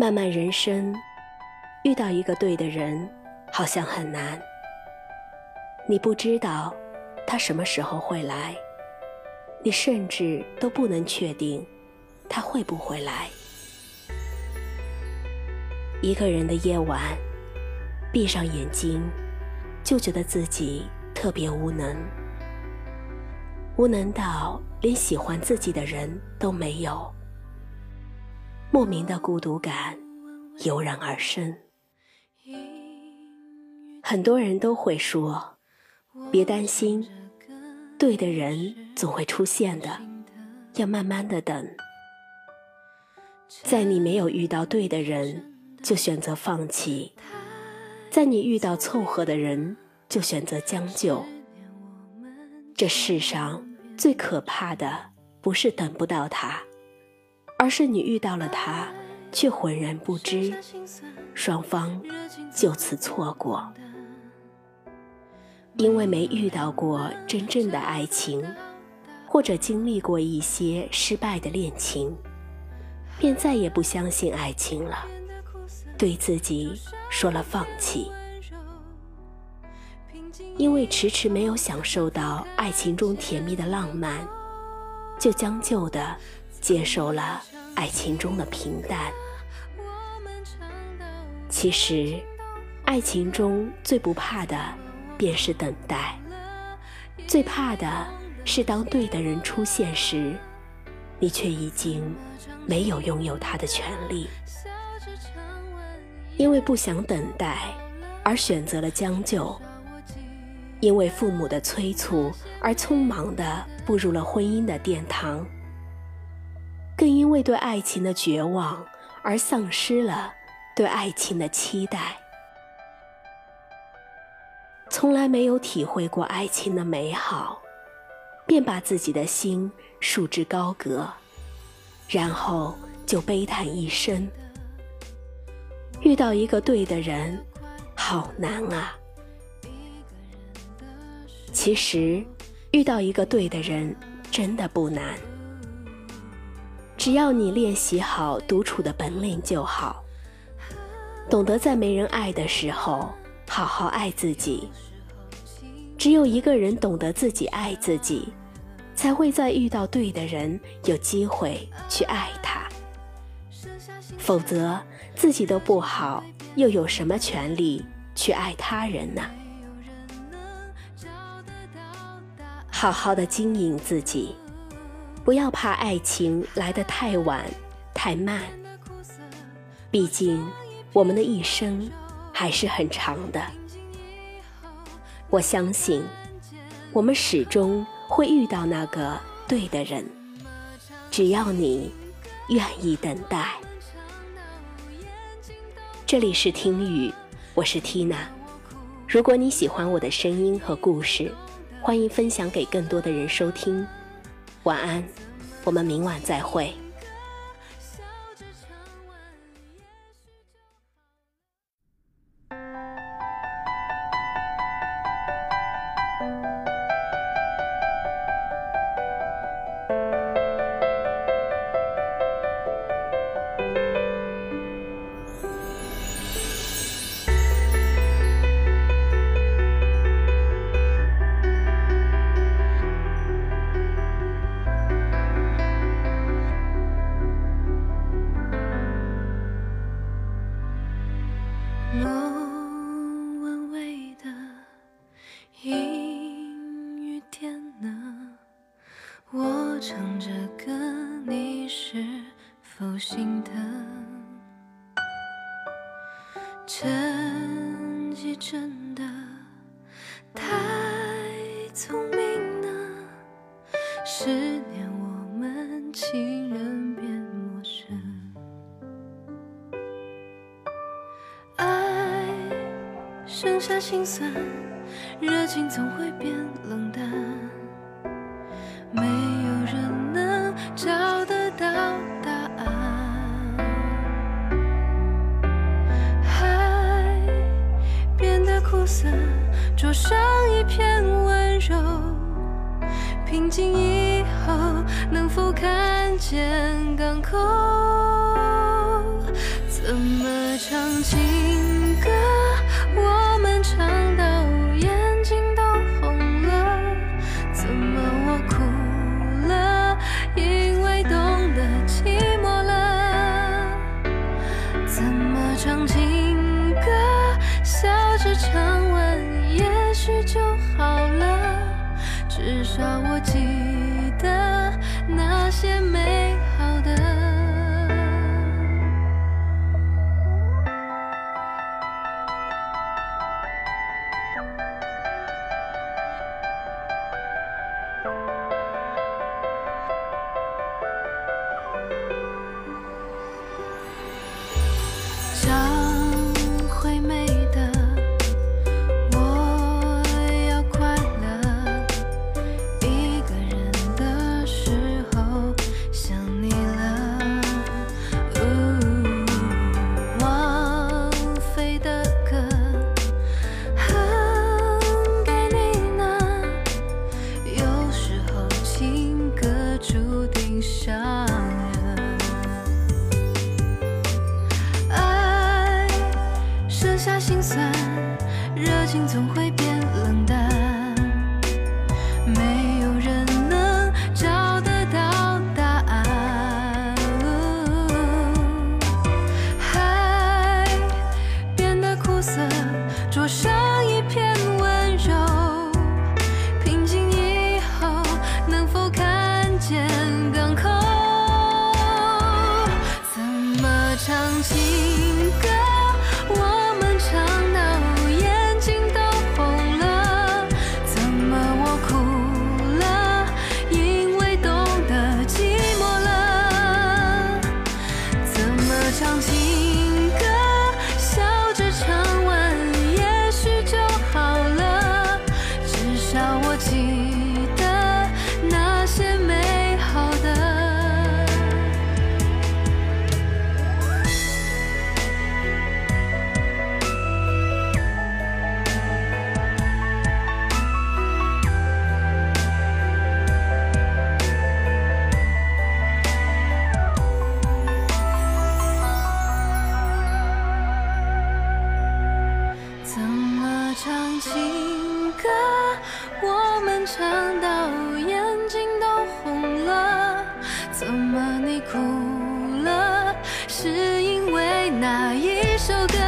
漫漫人生，遇到一个对的人，好像很难。你不知道他什么时候会来，你甚至都不能确定他会不会来。一个人的夜晚，闭上眼睛，就觉得自己特别无能，无能到连喜欢自己的人都没有。莫名的孤独感油然而生。很多人都会说：“别担心，对的人总会出现的，要慢慢的等。”在你没有遇到对的人，就选择放弃；在你遇到凑合的人，就选择将就。这世上最可怕的，不是等不到他。而是你遇到了他，却浑然不知，双方就此错过。因为没遇到过真正的爱情，或者经历过一些失败的恋情，便再也不相信爱情了，对自己说了放弃。因为迟迟没有享受到爱情中甜蜜的浪漫，就将就的接受了。爱情中的平淡，其实，爱情中最不怕的便是等待，最怕的是当对的人出现时，你却已经没有拥有他的权利。因为不想等待而选择了将就，因为父母的催促而匆忙地步入了婚姻的殿堂。更因为对爱情的绝望而丧失了对爱情的期待，从来没有体会过爱情的美好，便把自己的心束之高阁，然后就悲叹一生：“遇到一个对的人，好难啊！”其实，遇到一个对的人真的不难。只要你练习好独处的本领就好，懂得在没人爱的时候好好爱自己。只有一个人懂得自己爱自己，才会在遇到对的人有机会去爱他。否则自己都不好，又有什么权利去爱他人呢？好好的经营自己。不要怕爱情来得太晚、太慢，毕竟我们的一生还是很长的。我相信，我们始终会遇到那个对的人，只要你愿意等待。这里是听雨，我是 Tina。如果你喜欢我的声音和故事，欢迎分享给更多的人收听。晚安，我们明晚再会。心疼，成绩真的太聪明呢。十年我们情人变陌生，爱剩下心酸，热情总会变冷淡，没有人灼上一片温柔，平静以后能否看见港口？怎么唱情歌？我们唱到眼睛都红了。怎么我哭了？因为懂得寂寞了。怎么唱情歌？是常温，也许就好了。至少我记得那些美会变冷淡。怎么你哭了？是因为哪一首歌。